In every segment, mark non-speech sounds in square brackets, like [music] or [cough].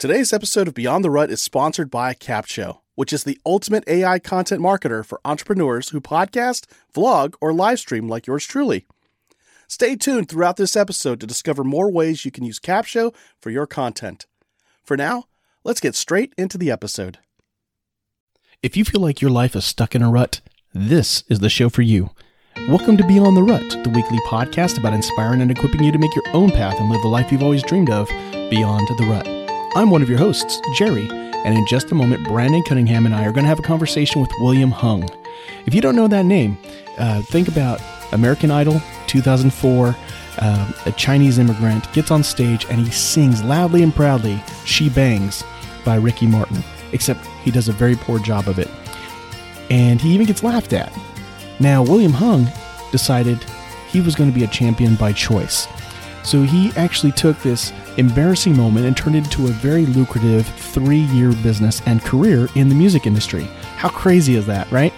Today's episode of Beyond the Rut is sponsored by Capsho, which is the ultimate AI content marketer for entrepreneurs who podcast, vlog, or live stream like yours truly. Stay tuned throughout this episode to discover more ways you can use Capsho for your content. For now, let's get straight into the episode. If you feel like your life is stuck in a rut, this is the show for you. Welcome to Beyond the Rut, the weekly podcast about inspiring and equipping you to make your own path and live the life you've always dreamed of beyond the rut. I'm one of your hosts, Jerry, and in just a moment, Brandon Cunningham and I are going to have a conversation with William Hung. If you don't know that name, uh, think about American Idol 2004. Uh, a Chinese immigrant gets on stage and he sings loudly and proudly She Bangs by Ricky Martin, except he does a very poor job of it. And he even gets laughed at. Now, William Hung decided he was going to be a champion by choice. So he actually took this embarrassing moment and turned it into a very lucrative three year business and career in the music industry. How crazy is that, right?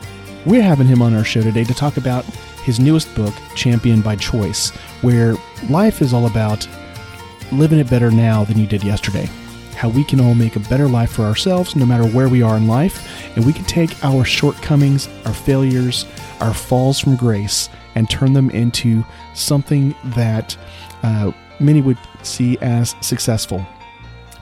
We're having him on our show today to talk about his newest book, Champion by Choice, where life is all about living it better now than you did yesterday. How we can all make a better life for ourselves no matter where we are in life, and we can take our shortcomings, our failures, our falls from grace, and turn them into something that uh, many would see as successful.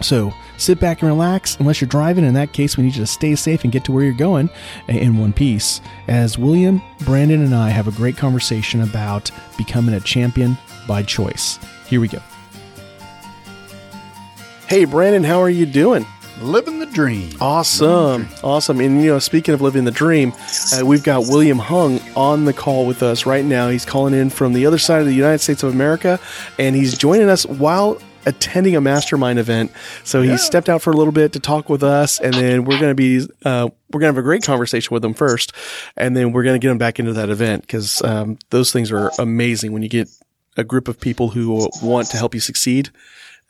So sit back and relax, unless you're driving. In that case, we need you to stay safe and get to where you're going in one piece. As William, Brandon, and I have a great conversation about becoming a champion by choice. Here we go. Hey, Brandon, how are you doing? Living the dream. Awesome. Awesome. And, you know, speaking of living the dream, uh, we've got William Hung on the call with us right now. He's calling in from the other side of the United States of America, and he's joining us while attending a mastermind event. So he Yeah. stepped out for a little bit to talk with us, and then we're going to be uh, we're going to have a great conversation with him first, and then we're going to get him back into that event because um, those things are amazing when you get a group of people who want to help you succeed.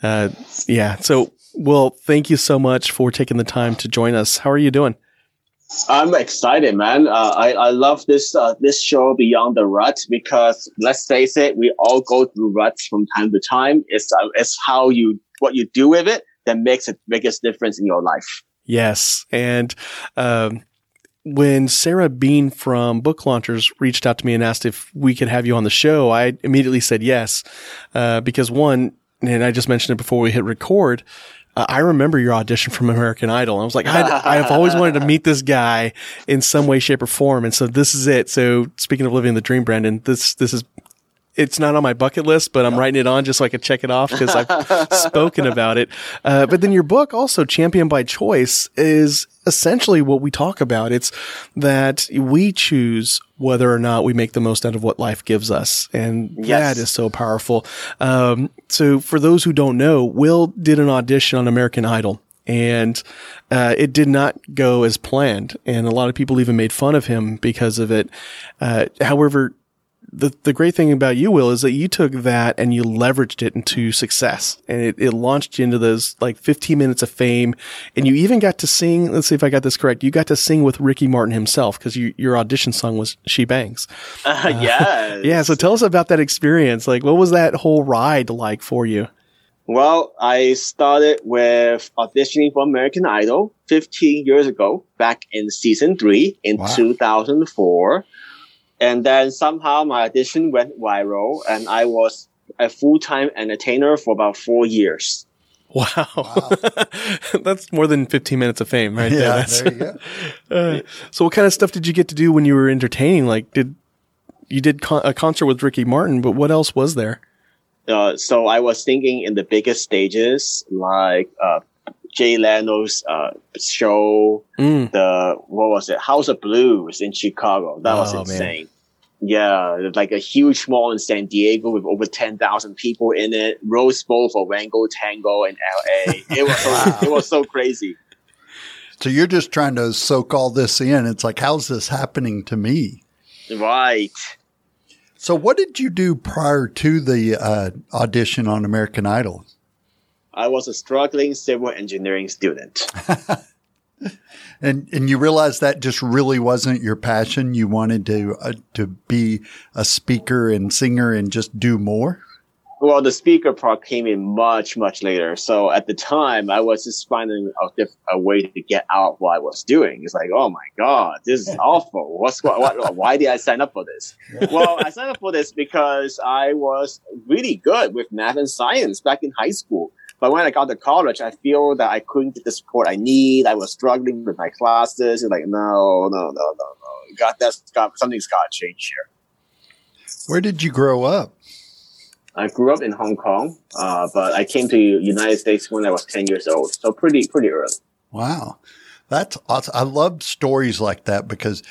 Uh, yeah. So, well, thank you so much for taking the time to join us. How are you doing? I'm excited, man. Uh, I I love this uh, this show Beyond the Rut because let's face it, we all go through ruts from time to time. It's uh, it's how you what you do with it that makes the biggest difference in your life. Yes. And, um, when Sarah Bean from Book Launchers reached out to me and asked if we could have you on the show, I immediately said yes. Uh, because one, and I just mentioned it before we hit record, uh, I remember your audition from American Idol. I was like, I, I've always wanted to meet this guy in some way, shape, or form. And so this is it. So speaking of living the dream, Brandon, this, this is, it's not on my bucket list, but I'm writing it on just so I could check it off because I've [laughs] spoken about it. Uh, but then your book also, Champion by Choice, is essentially what we talk about. It's that we choose whether or not we make the most out of what life gives us. And Yes. that is so powerful. Um, so for those who don't know, Will did an audition on American Idol and uh, it did not go as planned. And a lot of people even made fun of him because of it. Uh, however, the, the great thing about you, Will, is that you took that and you leveraged it into success and it, it launched you into those like 15 minutes of fame. And you even got to sing. Let's see if I got this correct. You got to sing with Ricky Martin himself because you, your audition song was She Bangs. Uh, [laughs] yes. Yeah. So tell us about that experience. Like, what was that whole ride like for you? Well, I started with auditioning for American Idol 15 years ago, back in season three in Wow. 2004. And then somehow my audition went viral and I was a full-time entertainer for about four years. Wow. [laughs] That's more than 15 minutes of fame right. Yeah, That's- there you go. [laughs] Uh, so what kind of stuff did you get to do when you were entertaining? Like, did you did con- a concert with Ricky Martin, but what else was there? Uh, so I was thinking in the biggest stages, like, uh, Jay Leno's, uh, show, Mm. the what was it house of blues in chicago that was Oh, man. insane yeah like a huge mall in san diego with over 10,000 people in it rose bowl for wango tango in la it was so, [laughs] Wow. it was so crazy So you're just trying to soak all this in. It's like, how's this happening to me? right So what did you do prior to the uh, audition on American Idol? I was a struggling civil engineering student [laughs] And and you realized that just really wasn't your passion. You wanted to uh, to be a speaker and singer and just do more. Well, the speaker part came in much, much later. So at the time, I was just finding a, diff- a way to get out what I was doing. It's like, oh my god, this is awful. What's what, what? Why did I sign up for this? well, I signed up for this because I was really good with math and science back in high school. But when I got to college, I feel that I couldn't get the support I need. I was struggling with my classes. It's like, no, no, no, no, no. Got that's got something's got to change here. Where did you grow up? I grew up in Hong Kong, uh, but I came to the United States when I was 10 years old. So pretty, pretty early. Wow. That's awesome. I love stories like that because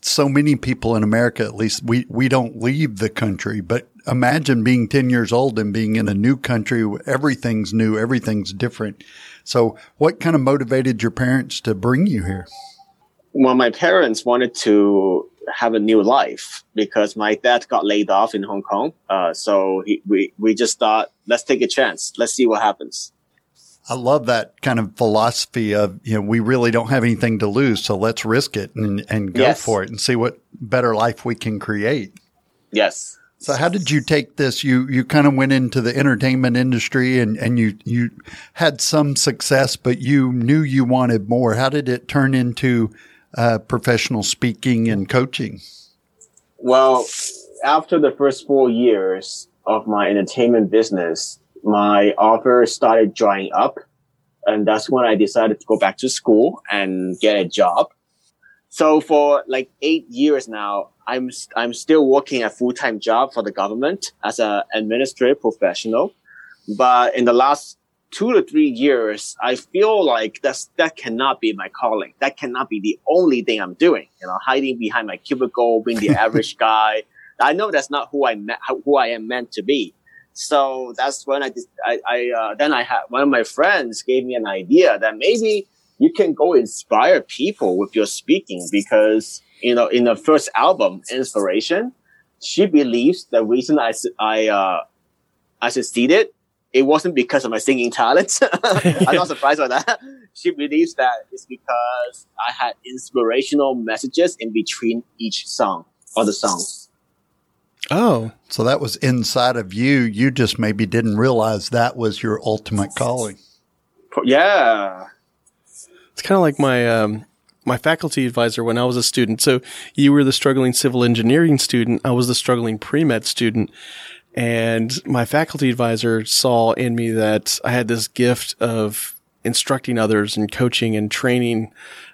so many people in America, at least we, we don't leave the country, but imagine being 10 years old and being in a new country. Everything's new. Everything's different. So what kind of motivated your parents to bring you here? Well, my parents wanted to have a new life because my dad got laid off in Hong Kong. Uh, so he, we, we just thought, let's take a chance. Let's see what happens. I love that kind of philosophy of, you know, we really don't have anything to lose. So let's risk it and, and go yes. for it and see what better life we can create. Yes. So how did you take this? You you kind of went into the entertainment industry and, and you you had some success, but you knew you wanted more. How did it turn into uh, professional speaking and coaching? Well, after the first four years of my entertainment business, my offer started drying up. And that's when I decided to go back to school and get a job. So for like eight years now, I'm, I'm still working a full-time job for the government as an administrative professional. But in the last two to three years, I feel like that's, that cannot be my calling. That cannot be the only thing I'm doing. You know, hiding behind my cubicle, being the [laughs] average guy. I know that's not who I met, who I am meant to be. So that's when I, I, I uh, then I had one of my friends gave me an idea that maybe you can go inspire people with your speaking because, you know, in the first album, Inspiration, she believes the reason I, I, uh, I succeeded it wasn't because of my singing talent. [laughs] I'm not surprised by that. She believes that it's because I had inspirational messages in between each song or the songs. Oh, so that was inside of you. You just maybe didn't realize that was your ultimate calling. Yeah. It's kind of like my um, my faculty advisor when I was a student. So you were the struggling civil engineering student. I was the struggling pre med student. And my faculty advisor saw in me that I had this gift of instructing others and coaching and training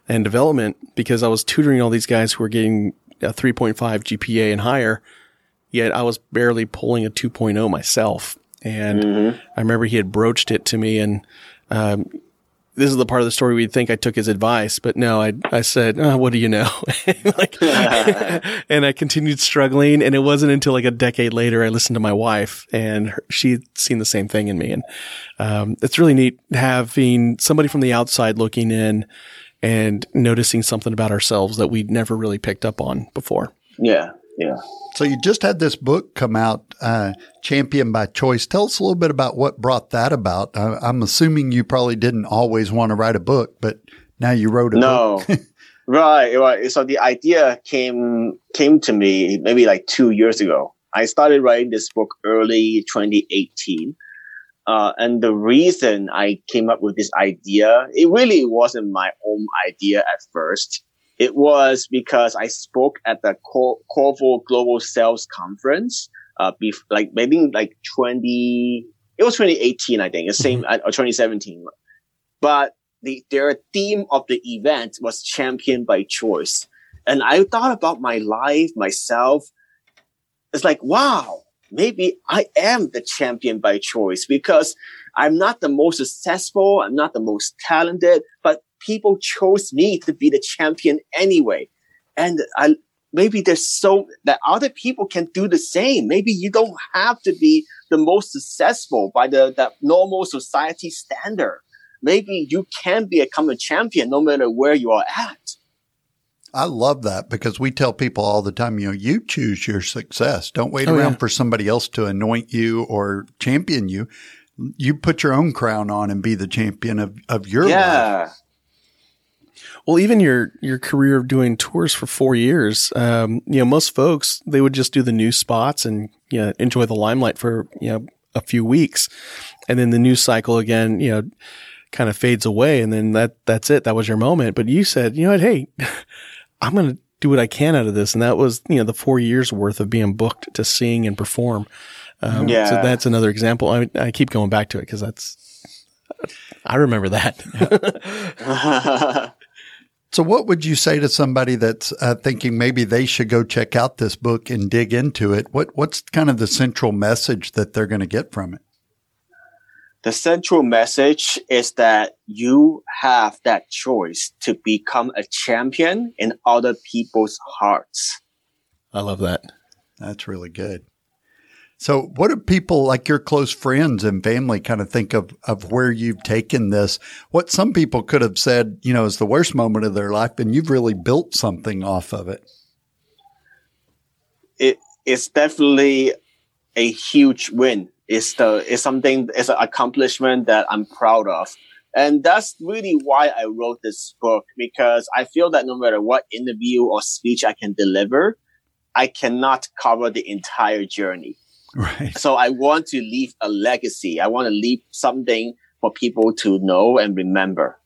and development because I was tutoring all these guys who were getting a 3.5 GPA and higher. Yet I was barely pulling a 2.0 myself. And mm-hmm. I remember he had broached it to me and, um, this is the part of the story we'd think I took his advice, but no, I, I said, oh, what do you know? [laughs] like, [laughs] and I continued struggling. And it wasn't until like a decade later, I listened to my wife and her, she'd seen the same thing in me. And, um, it's really neat having somebody from the outside looking in and noticing something about ourselves that we'd never really picked up on before. Yeah. Yeah. So you just had this book come out, uh, Champion by Choice. Tell us a little bit about what brought that about. Uh, I'm assuming you probably didn't always want to write a book, but now you wrote a no. book. [laughs] [laughs] right, right. So the idea came came to me maybe like two years ago. I started writing this book early 2018. Uh, and the reason I came up with this idea, it really wasn't my own idea at first. It was because I spoke at the Cor- Qorvo Global Sales Conference, uh, bef- like maybe like 20, it was 2018, I think, the same, mm-hmm. or 2017. But the, their theme of the event was champion by choice. And I thought about my life, myself. It's like, wow, maybe I am the champion by choice because I'm not the most successful. I'm not the most talented, but people chose me to be the champion anyway. And I, maybe there's so that other people can do the same. Maybe you don't have to be the most successful by the, the normal society standard. Maybe you can become a common champion no matter where you are at. I love that because we tell people all the time, you know, you choose your success. Don't wait oh, around yeah. for somebody else to anoint you or champion you. You put your own crown on and be the champion of, of your yeah. life. Well, even your your career of doing tours for four years, um, you know, most folks they would just do the new spots and you know, enjoy the limelight for you know a few weeks. And then the news cycle again, you know, kind of fades away. And then that, that's it. That was your moment. But you said, you know what? Hey, [laughs] I'm going to do what I can out of this. And that was, you know, the four years worth of being booked to sing and perform. Um, yeah. So that's another example. I, I keep going back to it because that's, I remember that. [laughs] [laughs] so, what would you say to somebody that's uh, thinking maybe they should go check out this book and dig into it? What What's kind of the central message that they're going to get from it? The central message is that you have that choice to become a champion in other people's hearts. I love that. That's really good. So, what do people like your close friends and family kind of think of, of where you've taken this? What some people could have said, you know, is the worst moment of their life, and you've really built something off of it. It it's definitely a huge win. It's the it's something it's an accomplishment that I'm proud of. And that's really why I wrote this book because I feel that no matter what interview or speech I can deliver, I cannot cover the entire journey. Right. So I want to leave a legacy. I want to leave something for people to know and remember.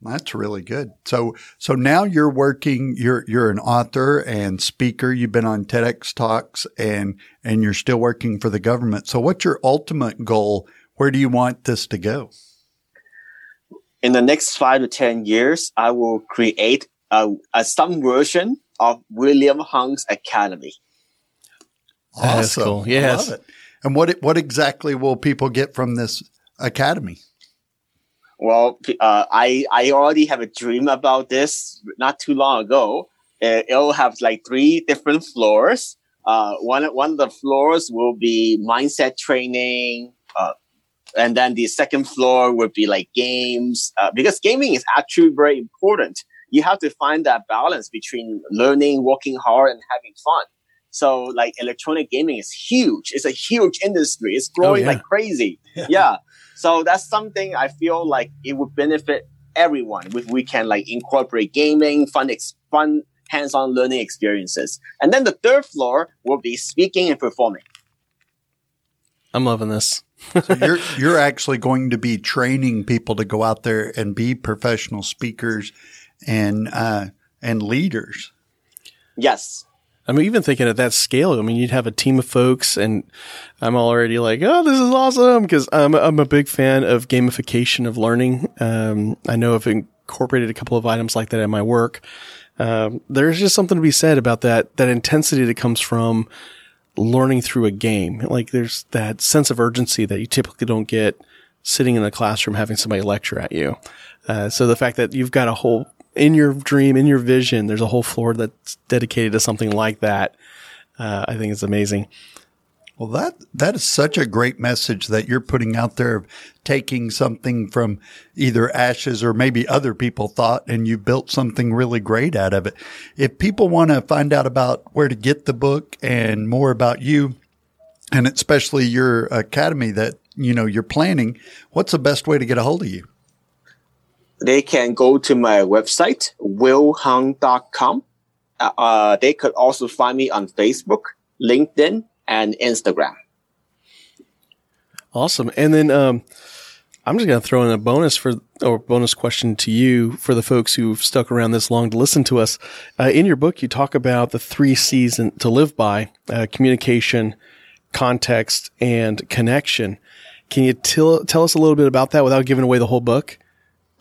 That's really good. So, so now you're working, you're, you're an author and speaker. You've been on TEDx talks and, and you're still working for the government. So what's your ultimate goal? Where do you want this to go? In the next five to 10 years, I will create a, a some version of William Hung's Academy. Awesome. Cool. Yes. And what, what exactly will people get from this academy? Well, uh, I I already have a dream about this not too long ago. It, will have like three different floors. Uh, one one of the floors will be mindset training, uh, and then the second floor would be like games. Uh, because gaming is actually very important. You have to find that balance between learning, working hard, and having fun. So like electronic gaming is huge. It's a huge industry. It's growing oh, yeah. like crazy. [laughs] Yeah. yeah. So that's something I feel like it would benefit everyone if we can like incorporate gaming, fun, ex- fun hands-on learning experiences. And then the third floor will be speaking and performing. I'm loving this. so you're you're actually going to be training people to go out there and be professional speakers and uh, and leaders. Yes. I'm even thinking at that scale. I mean, you'd have a team of folks, and I'm already like, oh, this is awesome because I'm I'm a big fan of gamification of learning. Um, I know I've incorporated a couple of items like that in my work. Um, there's just something to be said about that that intensity that comes from learning through a game. Like there's that sense of urgency that you typically don't get sitting in a classroom having somebody lecture at you. Uh, so the fact that you've got a whole in your dream, in your vision, there's a whole floor that's dedicated to something like that. Uh, I think it's amazing. Well, that that is such a great message that you're putting out there, of taking something from either ashes or maybe other people thought, and you built something really great out of it. If people want to find out about where to get the book and more about you, and especially your academy that you know you're planning, what's the best way to get a hold of you? They can go to my website, willhung.com. Uh, they could also find me on Facebook, LinkedIn, and Instagram. Awesome. And then um, I'm just going to throw in a bonus for or bonus question to you for the folks who've stuck around this long to listen to us. Uh, in your book, you talk about the three C's to live by: uh, communication, context, and connection. Can you tell tell us a little bit about that without giving away the whole book?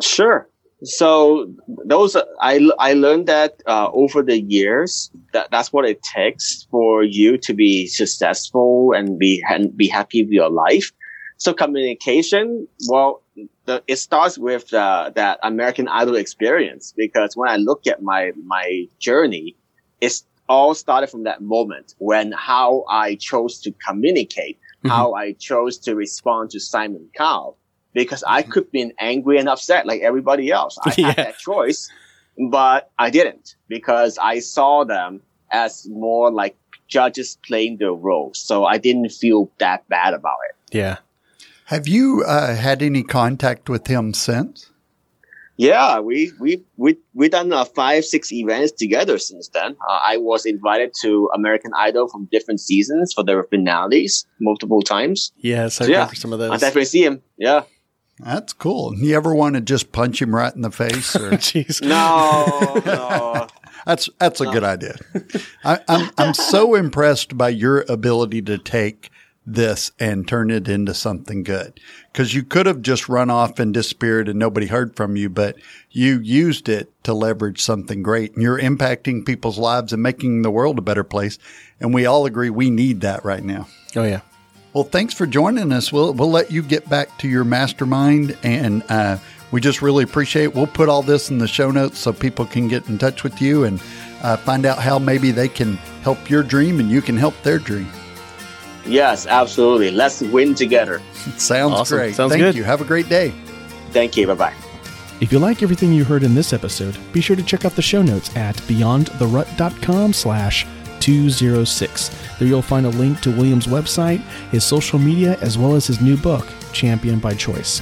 Sure. So those I I learned that uh, over the years that that's what it takes for you to be successful and be and be happy with your life. So communication, well, the, it starts with uh, that American Idol experience because when I look at my my journey, it's all started from that moment when how I chose to communicate, mm-hmm. how I chose to respond to Simon Cowell because I mm-hmm. could be angry and upset like everybody else. I [laughs] yeah. had that choice, but I didn't because I saw them as more like judges playing their role. So I didn't feel that bad about it. Yeah. Have you uh, had any contact with him since? Yeah, we we we we done uh, five six events together since then. Uh, I was invited to American Idol from different seasons for their finales multiple times. Yes, I So, yeah, remember some of those. I definitely see him. Yeah. That's cool. You ever want to just punch him right in the face? Or [laughs] Jeez. No, no. [laughs] that's that's a good idea. I, I'm I'm so impressed by your ability to take this and turn it into something good. Because you could have just run off and disappeared and nobody heard from you, but you used it to leverage something great. And you're impacting people's lives and making the world a better place. And we all agree we need that right now. Oh yeah. Well, thanks for joining us. We'll we'll let you get back to your mastermind, and uh, we just really appreciate. it. We'll put all this in the show notes so people can get in touch with you and uh, find out how maybe they can help your dream and you can help their dream. Yes, absolutely. Let's win together. [laughs] Sounds Awesome. great. Sounds Thank good. you. Have a great day. Thank you. Bye bye. If you like everything you heard in this episode, be sure to check out the show notes at beyondtherut.com slash 206. There you'll find a link to William's website, his social media, as well as his new book, Champion by Choice.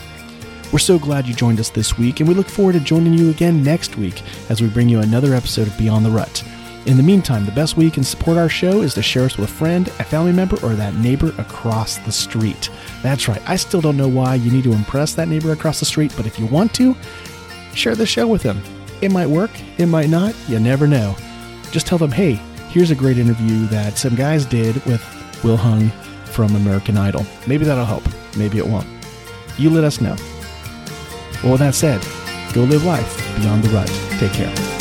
We're so glad you joined us this week, and we look forward to joining you again next week as we bring you another episode of Beyond the Rut. In the meantime, the best way you can support our show is to share us with a friend, a family member, or that neighbor across the street. That's right, I still don't know why you need to impress that neighbor across the street, but if you want to, share the show with them. It might work, it might not, you never know. Just tell them, hey, here's a great interview that some guys did with Will Hung from American Idol. Maybe that'll help, maybe it won't. You let us know. Well, with that said, go live life beyond the rut. Take care.